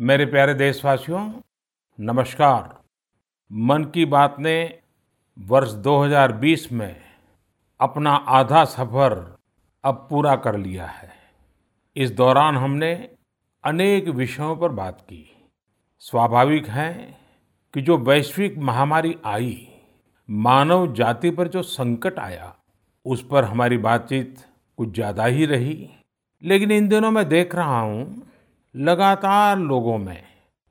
मेरे प्यारे देशवासियों, नमस्कार। मन की बात ने वर्ष 2020 में अपना आधा सफ़र अब पूरा कर लिया है। इस दौरान हमने अनेक विषयों पर बात की। स्वाभाविक है कि जो वैश्विक महामारी आई, मानव जाति पर जो संकट आया, उस पर हमारी बातचीत कुछ ज़्यादा ही रही। लेकिन इन दिनों मैं देख रहा हूँ लगातार लोगों में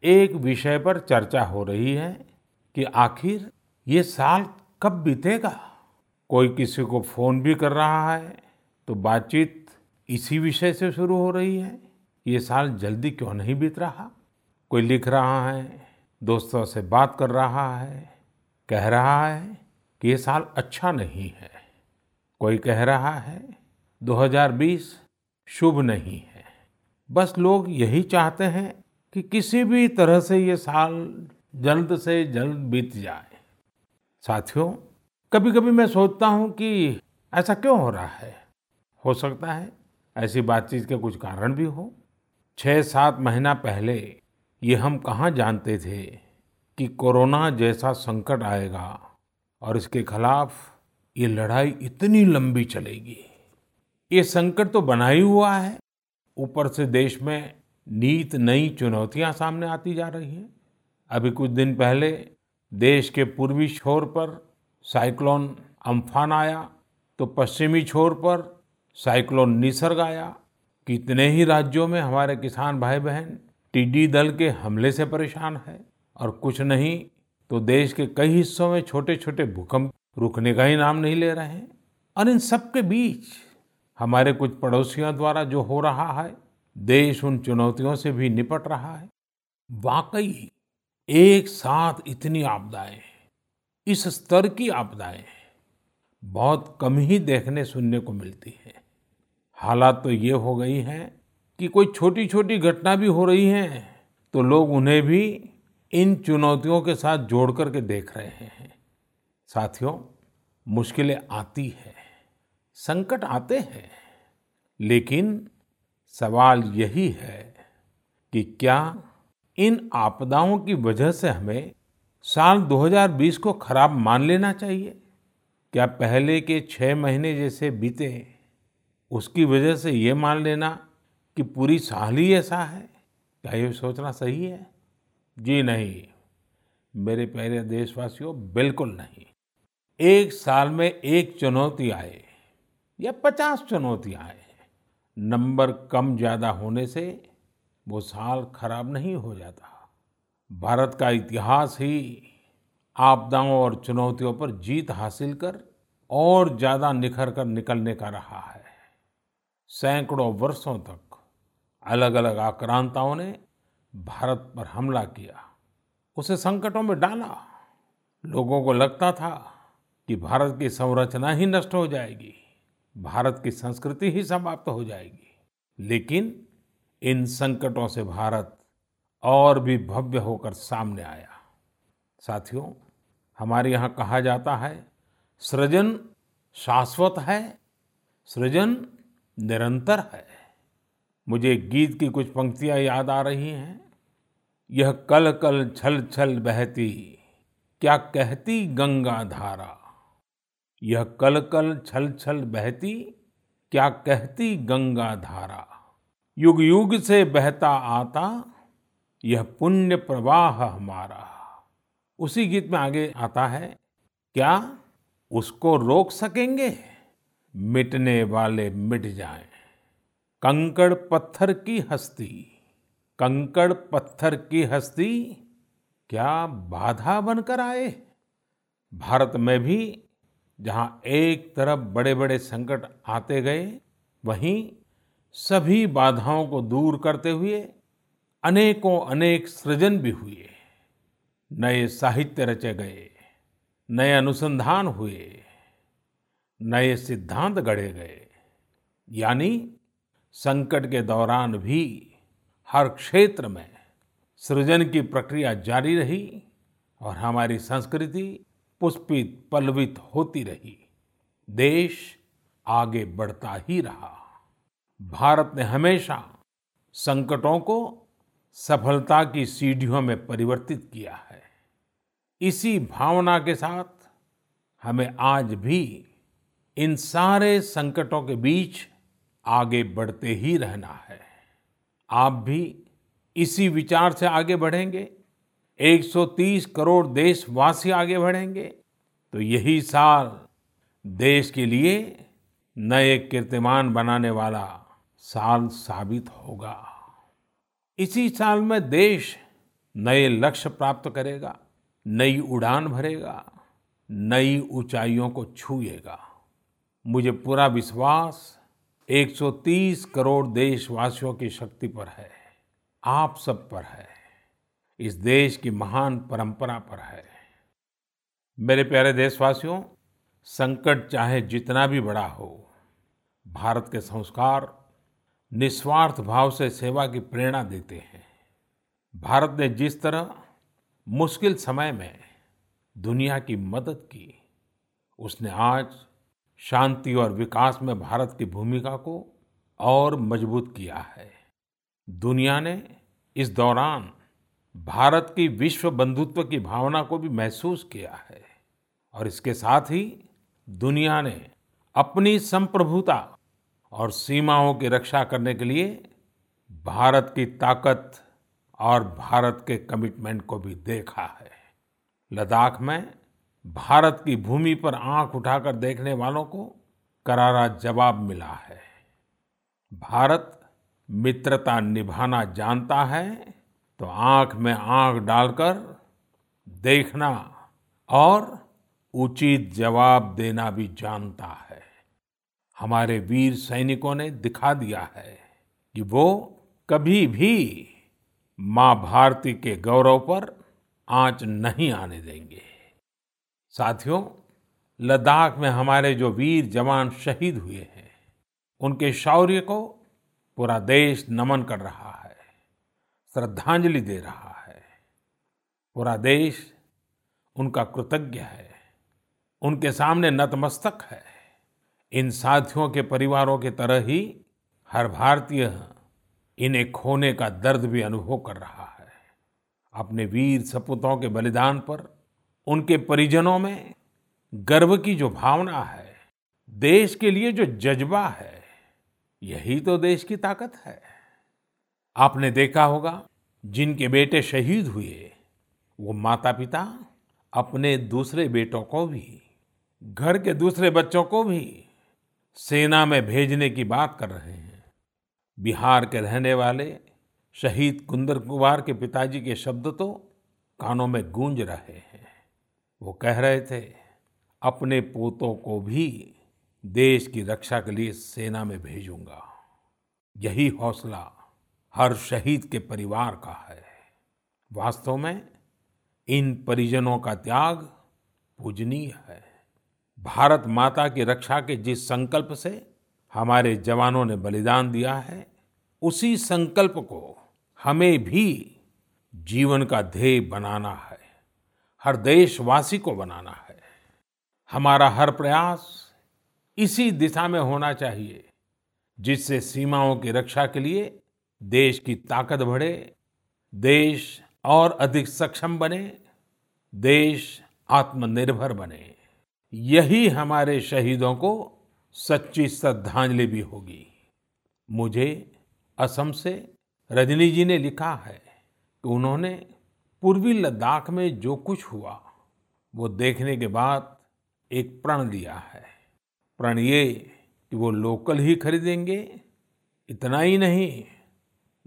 एक विषय पर चर्चा हो रही है कि आखिर ये साल कब बीतेगा? कोई किसी को फ़ोन भी कर रहा है तो बातचीत इसी विषय से शुरू हो रही है। ये साल जल्दी क्यों नहीं बीत रहा? कोई लिख रहा है, दोस्तों से बात कर रहा है, कह रहा है कि ये साल अच्छा नहीं है। कोई कह रहा है 2020 शुभ नहीं है। बस लोग यही चाहते हैं कि किसी भी तरह से ये साल जल्द से जल्द बीत जाए। साथियों कभी कभी मैं सोचता हूँ कि ऐसा क्यों हो रहा है? हो सकता है ऐसी बातचीत के कुछ कारण भी हो। छः सात महीना पहले ये हम कहाँ जानते थे कि कोरोना जैसा संकट आएगा और इसके खिलाफ ये लड़ाई इतनी लंबी चलेगी। ये संकट तो बना ही हुआ है ऊपर से देश में नीत नई चुनौतियाँ सामने आती जा रही हैं। अभी कुछ दिन पहले देश के पूर्वी छोर पर साइक्लोन अम्फान आया तो पश्चिमी छोर पर साइक्लोन निसर्ग आया। कितने ही राज्यों में हमारे किसान भाई बहन टिड्डी दल के हमले से परेशान है, और कुछ नहीं तो देश के कई हिस्सों में छोटे छोटे भूकंप रुकने का ही नाम नहीं ले रहे हैं। और इन सब के बीच हमारे कुछ पड़ोसियों द्वारा जो हो रहा है, देश उन चुनौतियों से भी निपट रहा है। वाकई एक साथ इतनी आपदाएँ, इस स्तर की आपदाएँ बहुत कम ही देखने सुनने को मिलती है। हालात तो ये हो गई हैं कि कोई छोटी छोटी घटना भी हो रही है तो लोग उन्हें भी इन चुनौतियों के साथ जोड़ करके देख रहे हैं। साथियों, मुश्किलें आती है। संकट आते हैं। लेकिन सवाल यही है कि क्या इन आपदाओं की वजह से हमें साल 2020 को खराब मान लेना चाहिए? क्या पहले के छह महीने जैसे बीते, उसकी वजह से ये मान लेना कि पूरी साल ही ऐसा है? क्या ये सोचना सही है? जी नहीं। मेरे प्यारे देशवासियों, बिल्कुल नहीं। एक साल में एक चुनौती आए। या पचास चुनौतियाँ आए नंबर कम ज़्यादा होने से वो साल खराब नहीं हो जाता। भारत का इतिहास ही आपदाओं और चुनौतियों पर जीत हासिल कर और ज़्यादा निखर कर निकलने का रहा है। सैकड़ों वर्षों तक अलग अलग आक्रांताओं ने भारत पर हमला किया। उसे संकटों में डाला। लोगों को लगता था कि भारत की संरचना ही नष्ट हो जाएगी। भारत की संस्कृति ही समाप्त हो जाएगी। लेकिन इन संकटों से भारत और भी भव्य होकर सामने आया। साथियों, हमारे यहाँ कहा जाता है, सृजन शाश्वत है, सृजन निरंतर है। मुझे गीत की कुछ पंक्तियाँ याद आ रही हैं। यह कल कल छल छल बहती, क्या कहती गंगा धारा? यह कल कल छल छल बहती, क्या कहती गंगा धारा? युग युग से बहता आता, यह पुण्य प्रवाह हमारा। उसी गीत में आगे आता है, क्या उसको रोक सकेंगे? मिटने वाले मिट जाएँ। कंकड़ पत्थर की हस्ती, कंकड़ पत्थर की हस्ती, क्या बाधा बनकर आए? भारत में भी जहाँ एक तरफ़ बड़े बड़े संकट आते गए, वहीं सभी बाधाओं को दूर करते हुए अनेकों अनेक सृजन भी हुए। नए साहित्य रचे गए, नए अनुसंधान हुए, नए सिद्धांत गढ़े गए। यानी संकट के दौरान भी हर क्षेत्र में सृजन की प्रक्रिया जारी रही और हमारी संस्कृति पुष्पित पल्लवित होती रही। देश आगे बढ़ता ही रहा। भारत ने हमेशा संकटों को सफलता की सीढ़ियों में परिवर्तित किया है। इसी भावना के साथ हमें आज भी इन सारे संकटों के बीच आगे बढ़ते ही रहना है। आप भी इसी विचार से आगे बढ़ेंगे। 130 करोड़ देशवासी आगे बढ़ेंगे। तो यही साल देश के लिए नए कीर्तिमान बनाने वाला साल साबित होगा। इसी साल में देश नए लक्ष्य प्राप्त करेगा, नई उड़ान भरेगा, नई ऊंचाइयों को छूएगा। मुझे पूरा विश्वास 130 करोड़ देशवासियों की शक्ति पर है। आप सब पर है। इस देश की महान परंपरा पर है। मेरे प्यारे देशवासियों, संकट चाहे जितना भी बड़ा हो, भारत के संस्कार निस्वार्थ भाव से सेवा की प्रेरणा देते हैं। भारत ने जिस तरह मुश्किल समय में दुनिया की मदद की, उसने आज शांति और विकास में भारत की भूमिका को और मज़बूत किया है। दुनिया ने इस दौरान भारत की विश्व बंधुत्व की भावना को भी महसूस किया है और इसके साथ ही दुनिया ने अपनी संप्रभुता और सीमाओं की रक्षा करने के लिए भारत की ताकत और भारत के कमिटमेंट को भी देखा है। लद्दाख में भारत की भूमि पर आँख उठाकर देखने वालों को करारा जवाब मिला है। भारत मित्रता निभाना जानता है तो आँख में आँख डालकर देखना और उचित जवाब देना भी जानता है। हमारे वीर सैनिकों ने दिखा दिया है कि वो कभी भी माँ भारती के गौरव पर आँच नहीं आने देंगे। साथियों, लद्दाख में हमारे जो वीर जवान शहीद हुए हैं, उनके शौर्य को पूरा देश नमन कर रहा है श्रद्धांजलि दे रहा है। पूरा देश उनका कृतज्ञ है। उनके सामने नतमस्तक है। इन साथियों के परिवारों के तरह ही हर भारतीय इन्हें खोने का दर्द भी अनुभव कर रहा है। अपने वीर सपूतों के बलिदान पर, उनके परिजनों में गर्व की जो भावना है, देश के लिए जो जज्बा है, यही तो देश की ताकत है। आपने देखा होगा, जिनके बेटे शहीद हुए, वो माता पिता अपने दूसरे बेटों को भी, घर के दूसरे बच्चों को भी सेना में भेजने की बात कर रहे हैं। बिहार के रहने वाले शहीद कुंदर कुमार के पिताजी के शब्द तो कानों में गूंज रहे हैं। वो कह रहे थे, अपने पोतों को भी देश की रक्षा के लिए सेना में भेजूँगा। यही हौसला हर शहीद के परिवार का है। वास्तव में इन परिजनों का त्याग पूजनीय है। भारत माता की रक्षा के जिस संकल्प से हमारे जवानों ने बलिदान दिया है, उसी संकल्प को हमें भी जीवन का ध्येय बनाना है, हर देशवासी को बनाना है। हमारा हर प्रयास इसी दिशा में होना चाहिए, जिससे सीमाओं की रक्षा के लिए देश की ताकत बढ़े, देश और अधिक सक्षम बने, देश आत्मनिर्भर बने। यही हमारे शहीदों को सच्ची श्रद्धांजलि भी होगी। मुझे असम से रजनी जी ने लिखा है कि उन्होंने पूर्वी लद्दाख में जो कुछ हुआ, वो देखने के बाद एक प्रण लिया है। प्रण ये कि वो लोकल ही खरीदेंगे, इतना ही नहीं।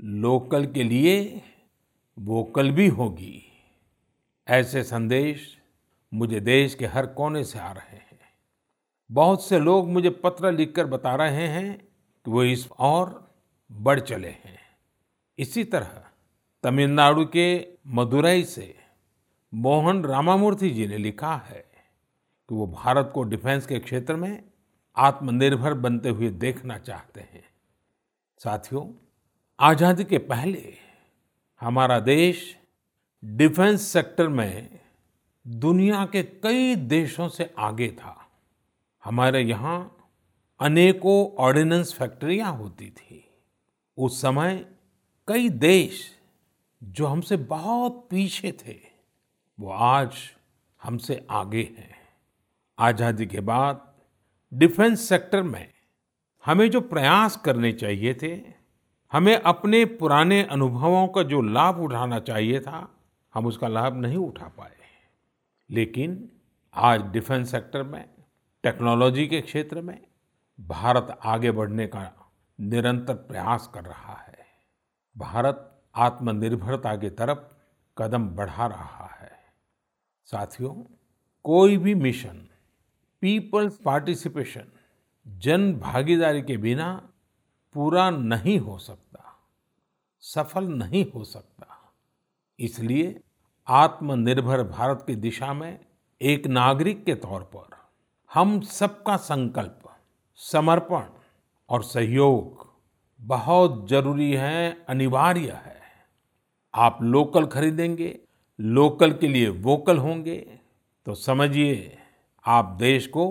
लोकल के लिए वोकल भी होगी। ऐसे संदेश मुझे देश के हर कोने से आ रहे हैं। बहुत से लोग मुझे पत्र लिखकर बता रहे हैं कि वो इस और बढ़ चले हैं। इसी तरह तमिलनाडु के मदुरई से मोहन रामामूर्ति जी ने लिखा है कि वो भारत को डिफेंस के क्षेत्र में आत्मनिर्भर बनते हुए देखना चाहते हैं। साथियों आज़ादी के पहले हमारा देश डिफेंस सेक्टर में दुनिया के कई देशों से आगे था। हमारे यहाँ अनेकों ऑर्डिनेंस फैक्ट्रियाँ होती थी। उस समय कई देश जो हमसे बहुत पीछे थे, वो आज हमसे आगे हैं। आज़ादी के बाद डिफेंस सेक्टर में हमें जो प्रयास करने चाहिए थे हमें अपने पुराने अनुभवों का जो लाभ उठाना चाहिए था, हम उसका लाभ नहीं उठा पाए। लेकिन आज डिफेंस सेक्टर में, टेक्नोलॉजी के क्षेत्र में, भारत आगे बढ़ने का निरंतर प्रयास कर रहा है। भारत आत्मनिर्भरता की तरफ़ कदम बढ़ा रहा है। साथियों, कोई भी मिशन, पीपल्स पार्टिसिपेशन, जन भागीदारी के बिना पूरा नहीं हो सकता, सफल नहीं हो सकता। इसलिए आत्मनिर्भर भारत की दिशा में एक नागरिक के तौर पर हम सबका संकल्प, समर्पण और सहयोग बहुत ज़रूरी है, अनिवार्य है। आप लोकल खरीदेंगे, लोकल के लिए वोकल होंगे तो समझिए आप देश को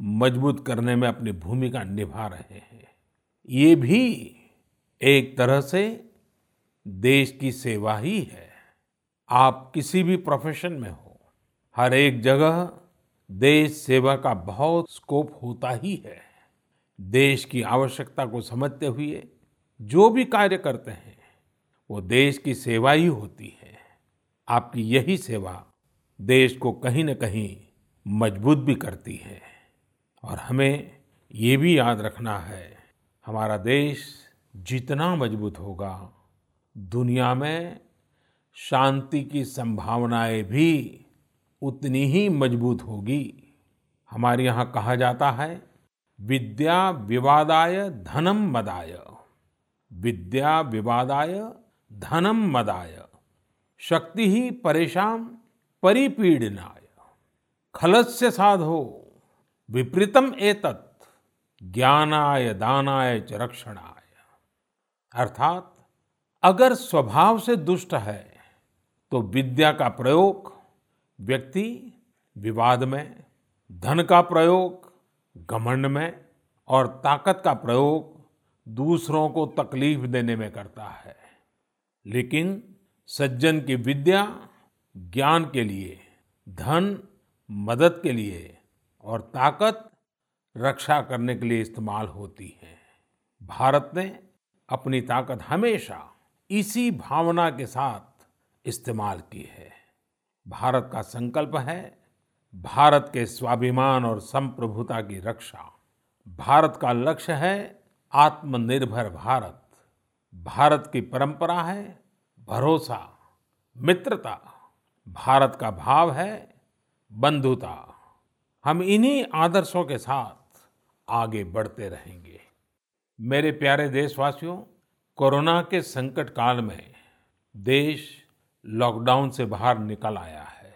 मज़बूत करने में अपनी भूमिका निभा रहे हैं। ये भी एक तरह से देश की सेवा ही है। आप किसी भी प्रोफेशन में हो, हर एक जगह देश सेवा का बहुत स्कोप होता ही है। देश की आवश्यकता को समझते हुए जो भी कार्य करते हैं, वो देश की सेवा ही होती है। आपकी यही सेवा देश को कहीं न कहीं मज़बूत भी करती है। और हमें ये भी याद रखना है हमारा देश जितना मज़बूत होगा, दुनिया में शांति की संभावनाएँ भी उतनी ही मज़बूत होगी। हमारे यहाँ कहा जाता है, विद्या विवादाय धनम मदाय। विद्या विवादाय धनम मदाय। शक्ति ही परेशान परिपीड़नाय। खलस्य साधो, विपरीतम एतत्। ज्ञानाय, दानाय च रक्षणाय। अर्थात, अगर स्वभाव से दुष्ट है तो विद्या का प्रयोग, व्यक्ति विवाद में, धन का प्रयोग, घमंड में और ताकत का प्रयोग दूसरों को तकलीफ़ देने में करता है। लेकिन सज्जन की विद्या, ज्ञान के लिए, धन, मदद के लिए और ताकत रक्षा करने के लिए इस्तेमाल होती है। भारत ने अपनी ताकत हमेशा इसी भावना के साथ इस्तेमाल की है। भारत का संकल्प है, भारत के स्वाभिमान और संप्रभुता की रक्षा। भारत का लक्ष्य है आत्मनिर्भर भारत। भारत की परंपरा है भरोसा, मित्रता। भारत का भाव है बंधुता। हम इन्हीं आदर्शों के साथ आगे बढ़ते रहेंगे। मेरे प्यारे देशवासियों, कोरोना के संकट काल में देश लॉकडाउन से बाहर निकल आया है।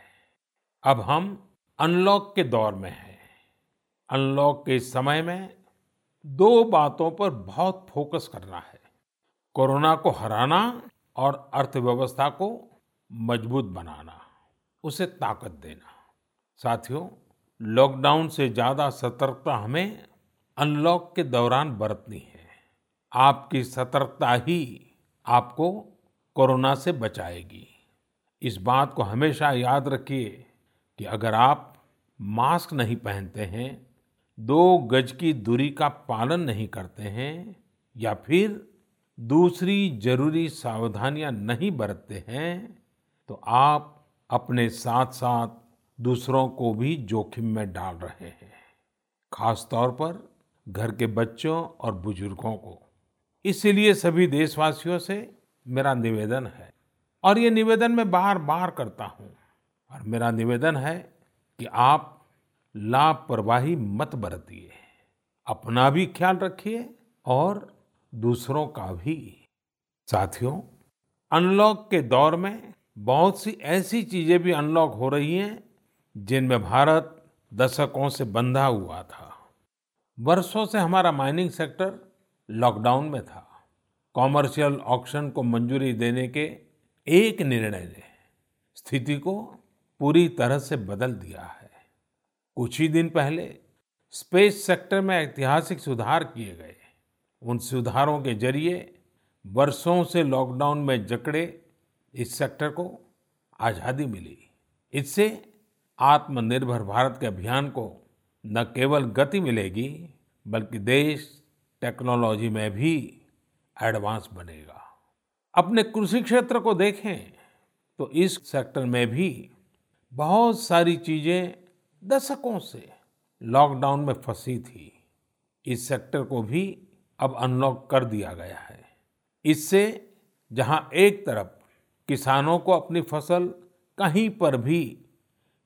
अब हम अनलॉक के दौर में हैं। अनलॉक के समय में दो बातों पर बहुत फोकस करना है। कोरोना को हराना और अर्थव्यवस्था को मज़बूत बनाना, उसे ताकत देना। साथियों, लॉकडाउन से ज़्यादा सतर्कता हमें अनलॉक के दौरान बरतनी है। आपकी सतर्कता ही आपको कोरोना से बचाएगी। इस बात को हमेशा याद रखिए कि अगर आप मास्क नहीं पहनते हैं, दो गज की दूरी का पालन नहीं करते हैं, या फिर दूसरी ज़रूरी सावधानियाँ नहीं बरतते हैं तो आप अपने साथ साथ दूसरों को भी जोखिम में डाल रहे हैं। खास तौर पर घर के बच्चों और बुज़ुर्गों को। इसीलिए सभी देशवासियों से मेरा निवेदन है, और ये निवेदन मैं बार बार करता हूँ, और मेरा निवेदन है कि आप लापरवाही मत बरतिए, अपना भी ख्याल रखिए, और दूसरों का भी। साथियों, अनलॉक के दौर में बहुत सी ऐसी चीज़ें भी अनलॉक हो रही हैं, जिनमें भारत दशकों से बंधा हुआ था। वर्षों से हमारा माइनिंग सेक्टर लॉकडाउन में था। कॉमर्शियल ऑक्शन को मंजूरी देने के एक निर्णय ने स्थिति को पूरी तरह से बदल दिया है। कुछ ही दिन पहले स्पेस सेक्टर में ऐतिहासिक सुधार किए गए। उन सुधारों के ज़रिए वर्षों से लॉकडाउन में जकड़े इस सेक्टर को आज़ादी मिली। इससे आत्मनिर्भर भारत के अभियान को न केवल गति मिलेगी, बल्कि देश टेक्नोलॉजी में भी एडवांस बनेगा। अपने कृषि क्षेत्र को देखें तो इस सेक्टर में भी बहुत सारी चीज़ें दशकों से लॉकडाउन में फंसी थी। इस सेक्टर को भी अब अनलॉक कर दिया गया है। इससे जहाँ एक तरफ़ किसानों को अपनी फ़सल कहीं पर भी,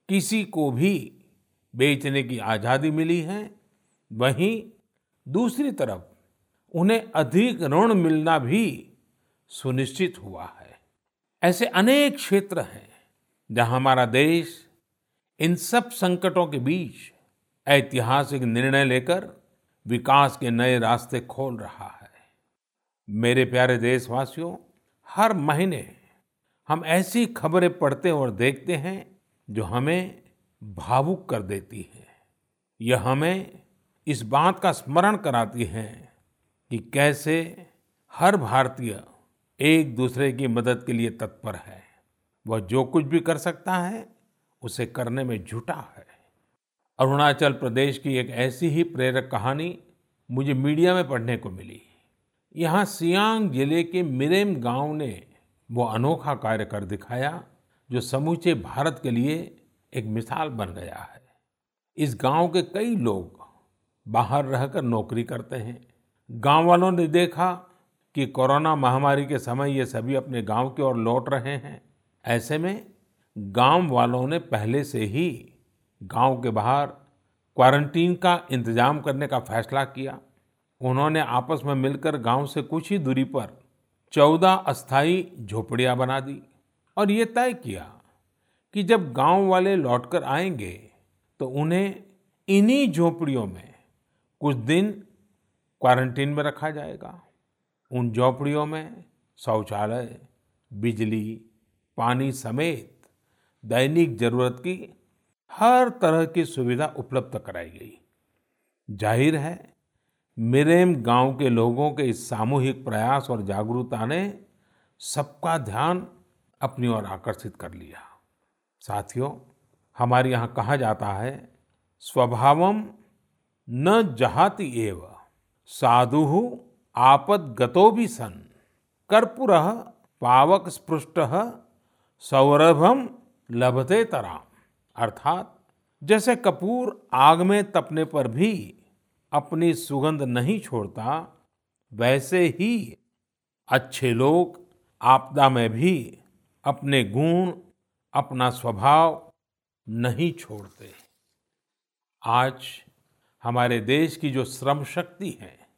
किसी को भी बेचने की आज़ादी मिली है, वहीं दूसरी तरफ़ उन्हें अधिक ऋण मिलना भी सुनिश्चित हुआ है। ऐसे अनेक क्षेत्र हैं जहाँ हमारा देश इन सब संकटों के बीच ऐतिहासिक निर्णय लेकर विकास के नए रास्ते खोल रहा है। मेरे प्यारे देशवासियों, हर महीने हम ऐसी खबरें पढ़ते और देखते हैं जो हमें भावुक कर देती है। यह हमें इस बात का स्मरण कराती है कि कैसे हर भारतीय एक दूसरे की मदद के लिए तत्पर है। वह जो कुछ भी कर सकता है, उसे करने में जुटा है। अरुणाचल प्रदेश की एक ऐसी ही प्रेरक कहानी मुझे मीडिया में पढ़ने को मिली। यहाँ सियांग ज़िले के मिरेम गाँव ने वो अनोखा कार्य कर दिखाया, जो समूचे भारत के लिए एक मिसाल बन गया है। इस गाँव के कई लोग बाहर रहकर नौकरी करते हैं। गाँव वालों ने देखा कि कोरोना महामारी के समय ये सभी अपने गाँव की ओर लौट रहे हैं। ऐसे में गाँव वालों ने पहले से ही गाँव के बाहर क्वारंटीन का इंतज़ाम करने का फैसला किया। उन्होंने आपस में मिलकर गाँव से कुछ ही दूरी पर चौदह अस्थाई झोपड़ियाँ बना दी और ये तय किया कि जब गाँव वाले लौटकर आएँगे तो उन्हें इन्हीं झोपड़ियों में कुछ दिन क्वारंटीन में रखा जाएगा। उन झोपड़ियों में शौचालय, बिजली, पानी समेत दैनिक ज़रूरत की हर तरह की सुविधा उपलब्ध कराई गई। ज़ाहिर है, मिरेम गाँव के लोगों के इस सामूहिक प्रयास और जागरूकता ने सबका ध्यान अपनी ओर आकर्षित कर लिया। साथियों, हमारे यहाँ कहा जाता है, स्वभावम न जहाति एव, साधु आपद गतो भी सन। कर्पूर पावक स्पृष्ट सौरभम लभते तराम। अर्थात, जैसे कपूर आग में तपने पर भी अपनी सुगंध नहीं छोड़ता, वैसे ही अच्छे लोग आपदा में भी अपने गुण अपना स्वभाव नहीं छोड़ते। आज हमारे देश की जो श्रम शक्ति है,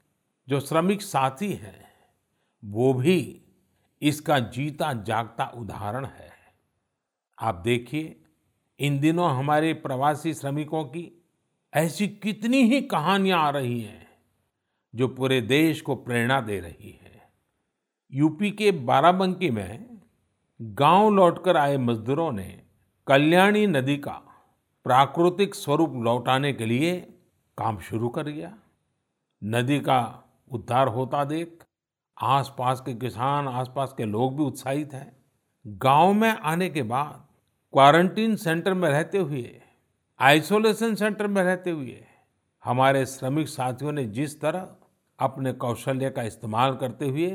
जो श्रमिक साथी हैं, वो भी इसका जीता जागता उदाहरण है। आप देखिए, इन दिनों हमारे प्रवासी श्रमिकों की ऐसी कितनी ही कहानियाँ आ रही हैं, जो पूरे देश को प्रेरणा दे रही है। यूपी के बाराबंकी में गाँव लौटकर आए मजदूरों ने कल्याणी नदी का प्राकृतिक स्वरूप लौटाने के लिए काम शुरू कर दिया। नदी का उद्धार होता देख आसपास के किसान, आसपास के लोग भी उत्साहित हैं। गाँव में आने के बाद क्वारंटीन सेंटर में रहते हुए, आइसोलेशन सेंटर में रहते हुए हमारे श्रमिक साथियों ने जिस तरह अपने कौशल्य का इस्तेमाल करते हुए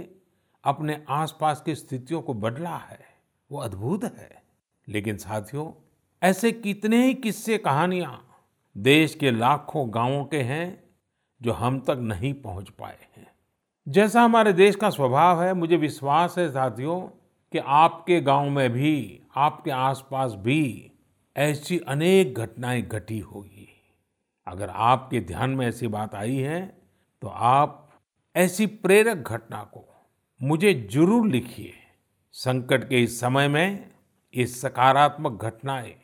अपने आसपास की स्थितियों को बदला है वो अद्भुत है। लेकिन साथियों, ऐसे कितने ही किस्से कहानियाँ देश के लाखों गाँवों के हैं जो हम तक नहीं पहुँच पाए हैं। जैसा हमारे देश का स्वभाव है, मुझे विश्वास है साथियों, कि आपके गाँव में भी, आपके आसपास भी ऐसी अनेक घटनाएँ घटी होगी। अगर आपके ध्यान में ऐसी बात आई है तो आप ऐसी प्रेरक घटना को मुझे ज़रूर लिखिए। संकट के इस समय में ये सकारात्मक घटनाएँ,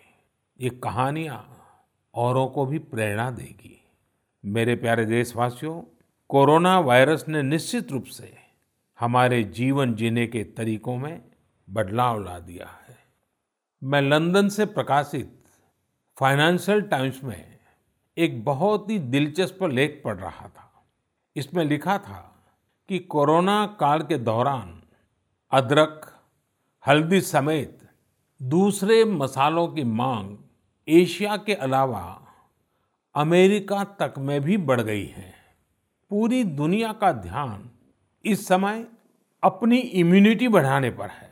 ये कहानियाँ औरों को भी प्रेरणा देगी। मेरे प्यारे देशवासियों, कोरोना वायरस ने निश्चित रूप से हमारे जीवन जीने के तरीकों में बदलाव ला दिया है। मैं लंदन से प्रकाशित फाइनेंशियल टाइम्स में एक बहुत ही दिलचस्प लेख पढ़ रहा था। इसमें लिखा था कि कोरोना काल के दौरान अदरक हल्दी समेत दूसरे मसालों की मांग एशिया के अलावा अमेरिका तक में भी बढ़ गई है। पूरी दुनिया का ध्यान इस समय अपनी इम्यूनिटी बढ़ाने पर है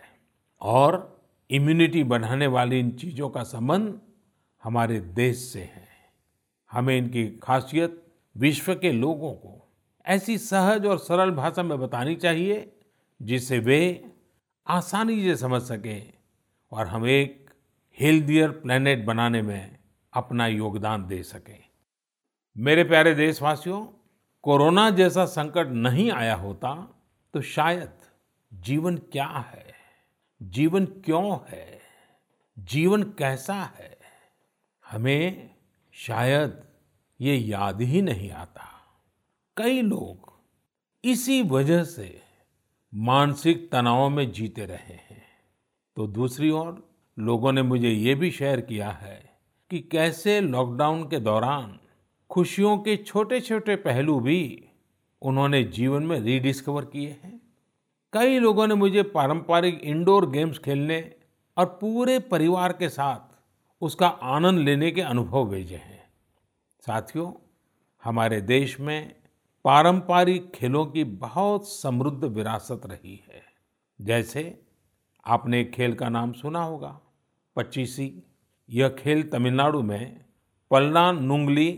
और इम्यूनिटी बढ़ाने वाली इन चीज़ों का संबंध हमारे देश से है। हमें इनकी खासियत विश्व के लोगों को ऐसी सहज और सरल भाषा में बतानी चाहिए जिससे वे आसानी से समझ सकें और हम एक हेल्दियर प्लेनेट बनाने में अपना योगदान दे सकें। मेरे प्यारे देशवासियों, कोरोना जैसा संकट नहीं आया होता तो शायद जीवन क्या है? जीवन क्यों है? जीवन कैसा है? हमें शायद ये याद ही नहीं आता। कई लोग इसी वजह से मानसिक तनाव में जीते रहे हैं। तो दूसरी ओर, लोगों ने मुझे ये भी शेयर किया है कि कैसे लॉकडाउन के दौरान खुशियों के छोटे छोटे पहलू भी उन्होंने जीवन में रीडिस्कवर किए हैं। कई लोगों ने मुझे पारंपरिक इंडोर गेम्स खेलने और पूरे परिवार के साथ उसका आनंद लेने के अनुभव भेजे हैं। साथियों, हमारे देश में पारंपरिक खेलों की बहुत समृद्ध विरासत रही है। जैसे आपने खेल का नाम सुना होगा, पच्चीसी। यह खेल तमिलनाडु में पलना नुंगली,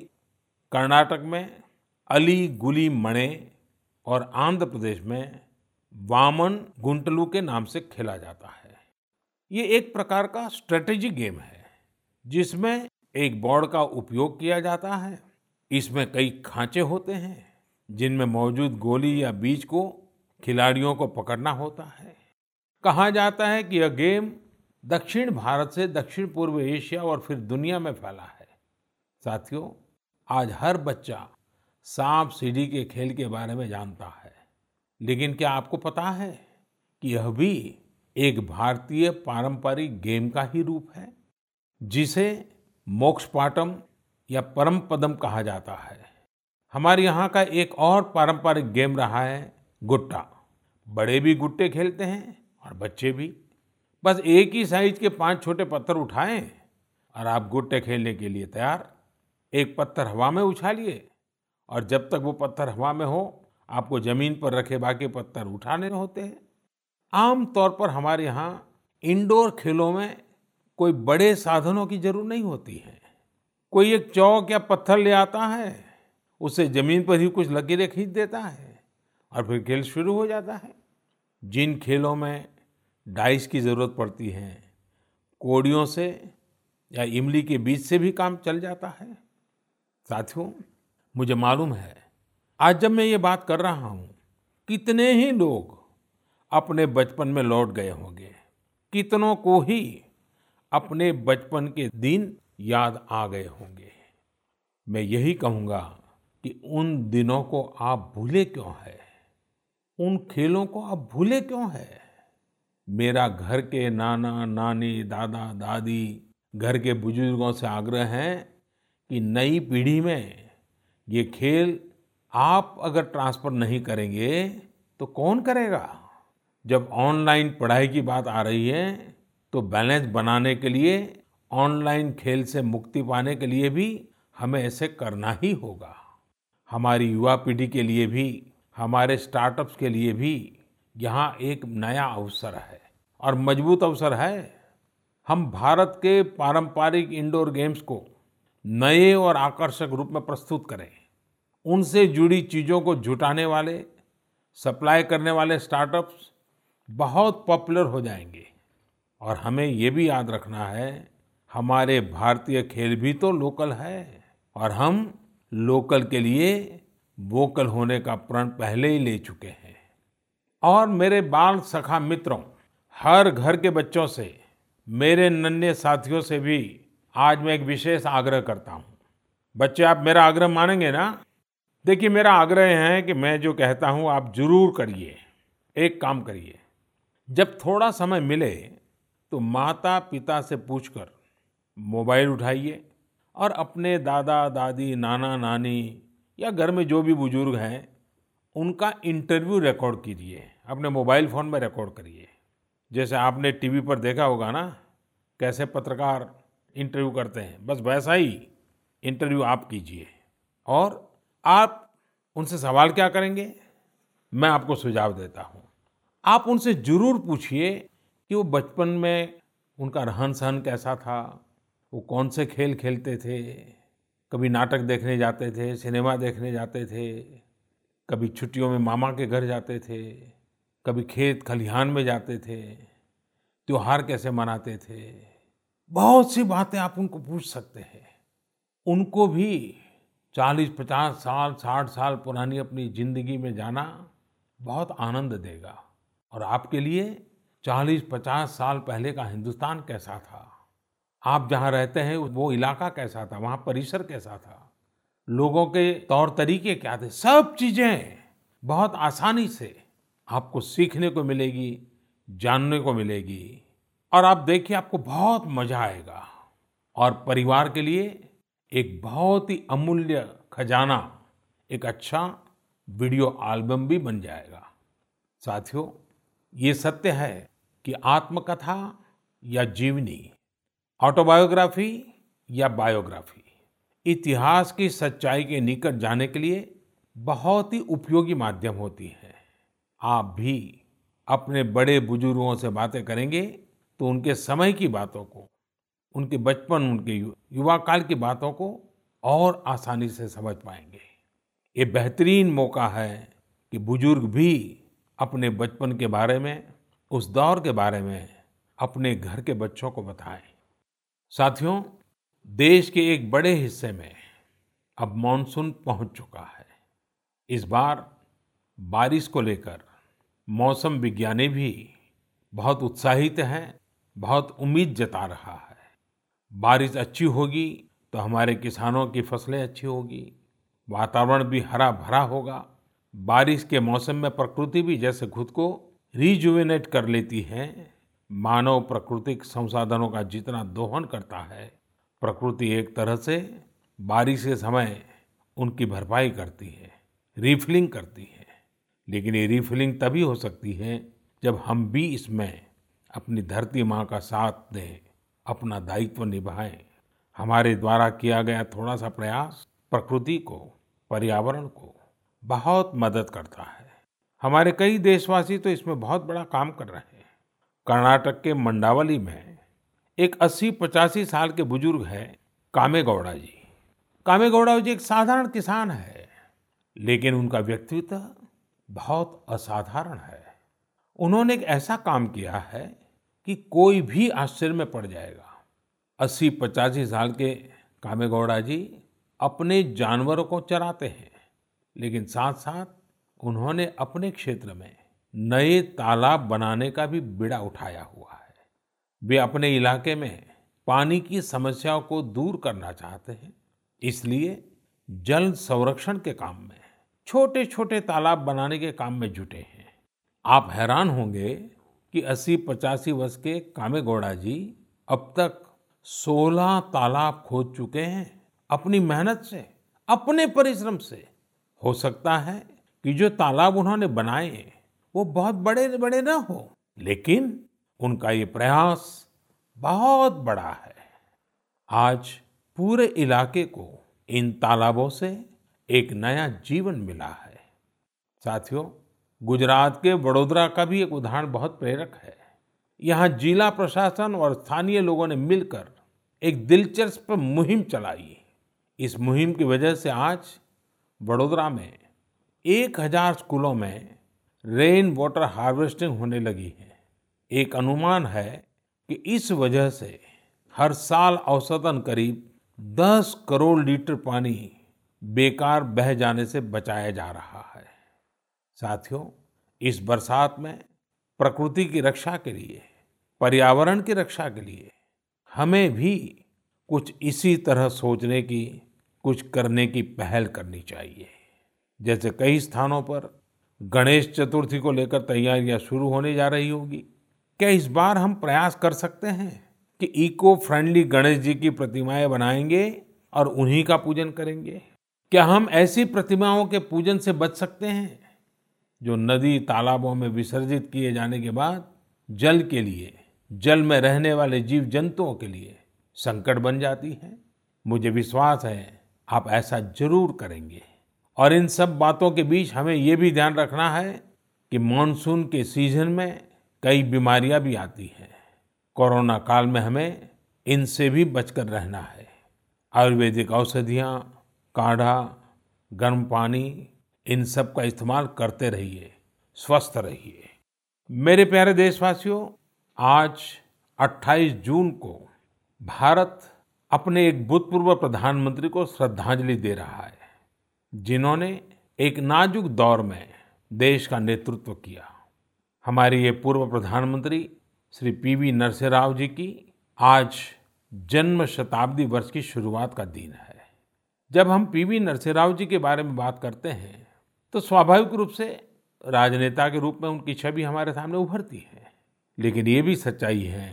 कर्नाटक में अली गुली मणे और आंध्र प्रदेश में वामन गुंटलू के नाम से खेला जाता है। ये एक प्रकार का स्ट्रेटेजी गेम है, जिसमें एक बोर्ड का उपयोग किया जाता है। इसमें कई खांचे होते हैं जिनमें मौजूद गोली या बीज को खिलाड़ियों को पकड़ना होता है। कहा जाता है कि यह गेम दक्षिण भारत से दक्षिण पूर्व एशिया और फिर दुनिया में फैला है। साथियों, आज हर बच्चा सांप सीढ़ी के खेल के बारे में जानता है। लेकिन क्या आपको पता है कि यह भी एक भारतीय पारंपरिक गेम का ही रूप है, जिसे मोक्ष पाटम या परम पदम कहा जाता है? हमारे यहाँ का एक और पारंपरिक गेम रहा है गुट्टा। बड़े भी गुट्टे खेलते हैं और बच्चे भी। बस एक ही साइज़ के पाँच छोटे पत्थर उठाएँ और आप गुट्टे खेलने के लिए तैयार। एक पत्थर हवा में उछालिए और जब तक वो पत्थर हवा में हो, आपको ज़मीन पर रखे बाकी पत्थर उठाने होते हैं। आम तौर पर हमारे यहाँ इंडोर खेलों में कोई बड़े साधनों की ज़रूरत नहीं होती है। कोई एक चौक या पत्थर ले आता है उसे ज़मीन पर ही कुछ लकीरें खींच देता है और फिर खेल शुरू हो जाता है। जिन खेलों में डाइस की ज़रूरत पड़ती है, कोड़ियों से या इमली के बीज से भी काम चल जाता है। साथियों, मुझे मालूम है, आज जब मैं ये बात कर रहा हूँ, कितने ही लोग अपने बचपन में लौट गए होंगे। कितनों को ही अपने बचपन के दिन याद आ गए होंगे। मैं यही कहूँगा कि उन दिनों को आप भूले क्यों है? उन खेलों को आप भूले क्यों है? मेरा घर के नाना, नानी, दादा, दादी, घर के बुज़ुर्गों से आग्रह है कि नई पीढ़ी में ये खेल आप अगर ट्रांसफ़र नहीं करेंगे तो कौन करेगा? जब ऑनलाइन पढ़ाई की बात आ रही है तो बैलेंस बनाने के लिए, ऑनलाइन खेल से मुक्ति पाने के लिए भी हमें ऐसे करना ही होगा। हमारी युवा पीढ़ी के लिए भी, हमारे स्टार्टअप्स के लिए भी यहाँ एक नया अवसर है। और मज़बूत अवसर है, हम भारत के पारंपरिक इंडोर गेम्स को नए और आकर्षक रूप में प्रस्तुत करें। उनसे जुड़ी चीज़ों को जुटाने वाले सप्लाई करने वाले स्टार्टअप्स बहुत पॉपुलर हो जाएँगे। और हमें ये भी याद रखना है, हमारे भारतीय खेल भी तो लोकल है और हम लोकल के लिए वोकल होने का प्रण पहले ही ले चुके हैं। और मेरे बाल सखा मित्रों, हर घर के बच्चों से, मेरे नन्हे साथियों से भी आज मैं एक विशेष आग्रह करता हूँ। बच्चे, आप मेरा आग्रह मानेंगे ना? देखिए, मेरा आग्रह है कि मैं जो कहता हूँ, आप ज़रूर करिए। एक काम करिए। जब थोड़ा समय मिले तो माता पिता से पूछकर मोबाइल उठाइए। और अपने दादा, दादी, नाना, नानी या घर में जो भी बुज़ुर्ग हैं, उनका इंटरव्यू रिकॉर्ड कीजिए, अपने मोबाइल फ़ोन में रिकॉर्ड करिए। जैसे आपने टीवी पर देखा होगा ना, कैसे पत्रकार इंटरव्यू करते हैं, बस वैसा ही इंटरव्यू आप कीजिए। और आप उनसे सवाल क्या करेंगे? मैं आपको सुझाव देता हूँ। आप उनसे ज़रूर पूछिए कि वो बचपन में उनका रहन सहन कैसा था वो कौन से खेल खेलते थे? कभी नाटक देखने जाते थे, सिनेमा देखने जाते थे, कभी छुट्टियों में मामा के घर जाते थे, कभी खेत खलिहान में जाते थे, त्योहार कैसे मनाते थे? बहुत सी बातें आप उनको पूछ सकते हैं। उनको भी चालीस, पचास साल, साठ साल पुरानी अपनी ज़िंदगी में जाना बहुत आनंद देगा। और आपके लिए चालीस, पचास साल पहले का हिंदुस्तान कैसा था? आप जहाँ रहते हैं, वो इलाका कैसा था? वहाँ परिसर कैसा था? लोगों के तौर तरीके क्या थे? सब चीज़ें बहुत आसानी से आपको सीखने को मिलेगी, जानने को मिलेगी। और आप देखिए, आपको बहुत मज़ा आएगा। और परिवार के लिए एक बहुत ही अमूल्य खजाना, एक अच्छा वीडियो एल्बम भी बन जाएगा। साथियों, ये सत्य है कि आत्मकथा या जीवनी ऑटोबायोग्राफी या बायोग्राफी? इतिहास की सच्चाई के निकट जाने के लिए बहुत ही उपयोगी माध्यम होती है। आप भी अपने बड़े बुज़ुर्गों से बातें करेंगे तो उनके समय की बातों को, उनके बचपन, उनके युवा काल की बातों को और आसानी से समझ पाएँगे। ये बेहतरीन मौका है कि बुज़ुर्ग भी अपने बचपन के बारे में, उस दौर के बारे में, अपने घर के बच्चों को बताएँ। साथियों, देश के एक बड़े हिस्से में अब मानसून पहुँच चुका है। इस बार बारिश को लेकर मौसम विज्ञानी भी बहुत उत्साहित हैं, बहुत उम्मीद जता रहा है। बारिश अच्छी होगी तो हमारे किसानों की फ़सलें अच्छी होगी, वातावरण भी हरा भरा होगा। बारिश के मौसम में प्रकृति भी जैसे खुद को रिजुविनेट कर लेती है। मानव प्राकृतिक संसाधनों का जितना दोहन करता है, प्रकृति एक तरह से बारिश के समय उनकी भरपाई करती है, रिफिलिंग करती है। लेकिन ये रिफिलिंग तभी हो सकती है जब हम भी इसमें अपनी धरती माँ का साथ दें, अपना दायित्व निभाएँ। हमारे द्वारा किया गया थोड़ा सा प्रयास प्रकृति को, पर्यावरण को बहुत मदद करता है। हमारे कई देशवासी तो इसमें बहुत बड़ा काम कर रहे हैं। कर्नाटक के मंडावली में एक 80-85 साल के बुज़ुर्ग हैं कामेगौड़ा जी। कामेगौड़ा जी एक साधारण किसान है, लेकिन उनका व्यक्तित्व बहुत असाधारण है। उन्होंने एक ऐसा काम किया है कि कोई भी आश्चर्य में पड़ जाएगा। अस्सी पचासी साल के कामेगौड़ा जी अपने जानवरों को चराते हैं, लेकिन साथ साथ उन्होंने अपने क्षेत्र में नए तालाब बनाने का भी बिड़ा उठाया हुआ है। वे अपने इलाके में पानी की समस्याओं को दूर करना चाहते हैं, इसलिए जल संरक्षण के काम में छोटे छोटे तालाब बनाने के काम में जुटे हैं। आप हैरान होंगे कि अस्सी पचासी वर्ष के कामेगौड़ा जी अब तक 16 तालाब खोद चुके हैं अपनी मेहनत से, अपने परिश्रम से। हो सकता है कि जो तालाब उन्होंने बनाए वो बहुत बड़े बड़े ना हो। लेकिन उनका ये प्रयास बहुत बड़ा है। आज पूरे इलाके को इन तालाबों से एक नया जीवन मिला है। साथियों, गुजरात के वडोदरा का भी एक उदाहरण बहुत प्रेरक है। यहाँ जिला प्रशासन और स्थानीय लोगों ने मिलकर एक दिलचस्प मुहिम चलाई। इस मुहिम की वजह से आज वडोदरा में एक हज़ार स्कूलों में रेन वाटर हार्वेस्टिंग होने लगी है। एक अनुमान है कि इस वजह से हर साल औसतन करीब 10 करोड़ लीटर पानी बेकार बह जाने से बचाया जा रहा है। साथियों, इस बरसात में प्रकृति की रक्षा के लिए, पर्यावरण की रक्षा के लिए हमें भी कुछ इसी तरह सोचने की, कुछ करने की पहल करनी चाहिए। जैसे कई स्थानों पर गणेश चतुर्थी को लेकर तैयारियाँ शुरू होने जा रही होगी। क्या इस बार हम प्रयास कर सकते हैं कि इको फ्रेंडली गणेश जी की प्रतिमाएँ बनाएँगे और उन्हीं का पूजन करेंगे? क्या हम ऐसी प्रतिमाओं के पूजन से बच सकते हैं जो नदी तालाबों में विसर्जित किए जाने के बाद जल के लिए, जल में रहने वाले जीव जंतुओं के लिए संकट बन जाती है? मुझे विश्वास है आप ऐसा ज़रूर करेंगे। और इन सब बातों के बीच हमें ये भी ध्यान रखना है कि मानसून के सीज़न में कई बीमारियाँ भी आती हैं। कोरोना काल में हमें इनसे भी बचकर रहना है। आयुर्वेदिक औषधियाँ, काढ़ा, गर्म पानी, इन सब का इस्तेमाल करते रहिए, स्वस्थ रहिए। मेरे प्यारे देशवासियों, आज 28 जून को भारत अपने एक भूतपूर्व प्रधानमंत्री को श्रद्धांजलि दे रहा है। जिन्होंने एक नाजुक दौर में देश का नेतृत्व किया। हमारे ये पूर्व प्रधानमंत्री श्री पीवी नरसिंह राव जी की आज जन्म शताब्दी वर्ष की शुरुआत का दिन है। जब हम पीवी नरसिंह राव जी के बारे में बात करते हैं तो स्वाभाविक रूप से राजनेता के रूप में उनकी छवि हमारे सामने उभरती है। लेकिन ये भी सच्चाई है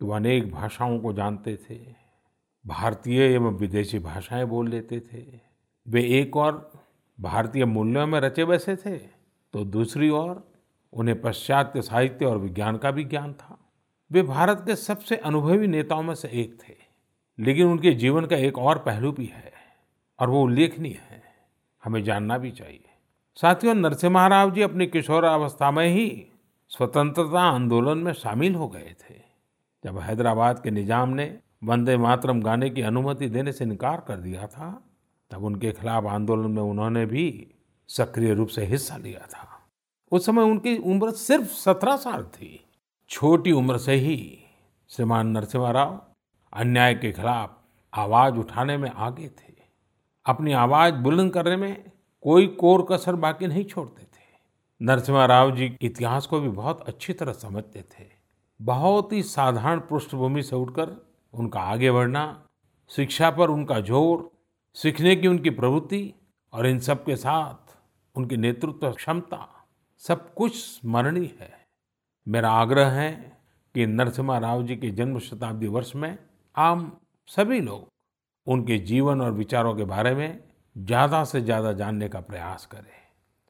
कि वो अनेक भाषाओं को जानते थे, भारतीय एवं विदेशी भाषाएँ बोल लेते थे। वे एक और भारतीय मूल्यों में रचे बसे थे तो दूसरी ओर उन्हें पाश्चात्य साहित्य और विज्ञान का भी ज्ञान था। वे भारत के सबसे अनुभवी नेताओं में से एक थे, लेकिन उनके जीवन का एक और पहलू भी है, और वो उल्लेखनीय है। हमें जानना भी चाहिए। साथियों नरसिम्हा राव जी अपनी किशोरावस्था में ही स्वतंत्रता आंदोलन में शामिल हो गए थे, जब हैदराबाद के निज़ाम ने वंदे मातरम गाने की अनुमति देने से इनकार कर दिया था। तब उनके खिलाफ आंदोलन में उन्होंने भी सक्रिय रूप से हिस्सा लिया था। उस समय उनकी उम्र सिर्फ़ सत्रह साल थी। छोटी उम्र से ही श्रीमान नरसिम्हा राव अन्याय के खिलाफ आवाज़ उठाने में आगे थे। अपनी आवाज़ बुलंद करने में कोई कोर कसर बाकी नहीं छोड़ते थे। नरसिम्हा राव जी इतिहास को भी बहुत अच्छी तरह समझते थे। बहुत ही साधारण पृष्ठभूमि से उठकर उनका आगे बढ़ना, शिक्षा पर उनका ज़ोर सीखने की उनकी प्रवृत्ति और इन सब के साथ उनकी नेतृत्व क्षमता सब कुछ स्मरणीय है। मेरा आग्रह है कि नरसिम्हा राव जी के जन्म शताब्दी वर्ष में आम सभी लोग उनके जीवन और विचारों के बारे में ज़्यादा से ज़्यादा जानने का प्रयास करें।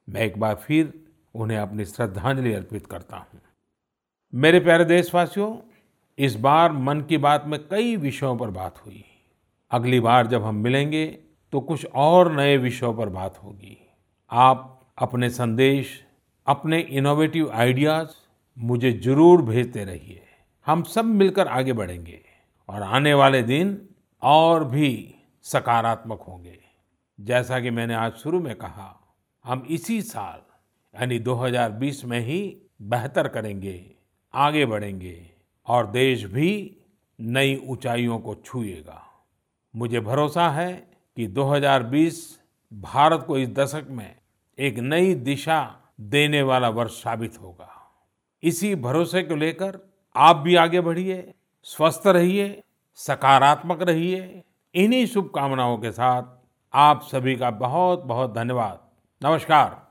मैं एक बार फिर उन्हें अपनी श्रद्धांजलि अर्पित करता हूँ। मेरे प्यारे देशवासियों, इस बार मन की बात में कई विषयों पर बात हुई। अगली बार जब हम मिलेंगे तो कुछ और नए विषयों पर बात होगी। आप अपने संदेश, अपने इनोवेटिव आइडियाज़ मुझे ज़रूर भेजते रहिए। हम सब मिलकर आगे बढ़ेंगे और आने वाले दिन और भी सकारात्मक होंगे। जैसा कि मैंने आज शुरू में कहा, हम इसी साल, यानी 2020 में ही बेहतर करेंगे, आगे बढ़ेंगे और देश भी नई ऊंचाइयों को छुएगा। मुझे भरोसा है कि 2020 भारत को इस दशक में एक नई दिशा देने वाला वर्ष साबित होगा। इसी भरोसे को लेकर आप भी आगे बढ़िए, स्वस्थ रहिए, सकारात्मक रहिए। इन्हीं शुभकामनाओं के साथ आप सभी का बहुत बहुत धन्यवाद। नमस्कार।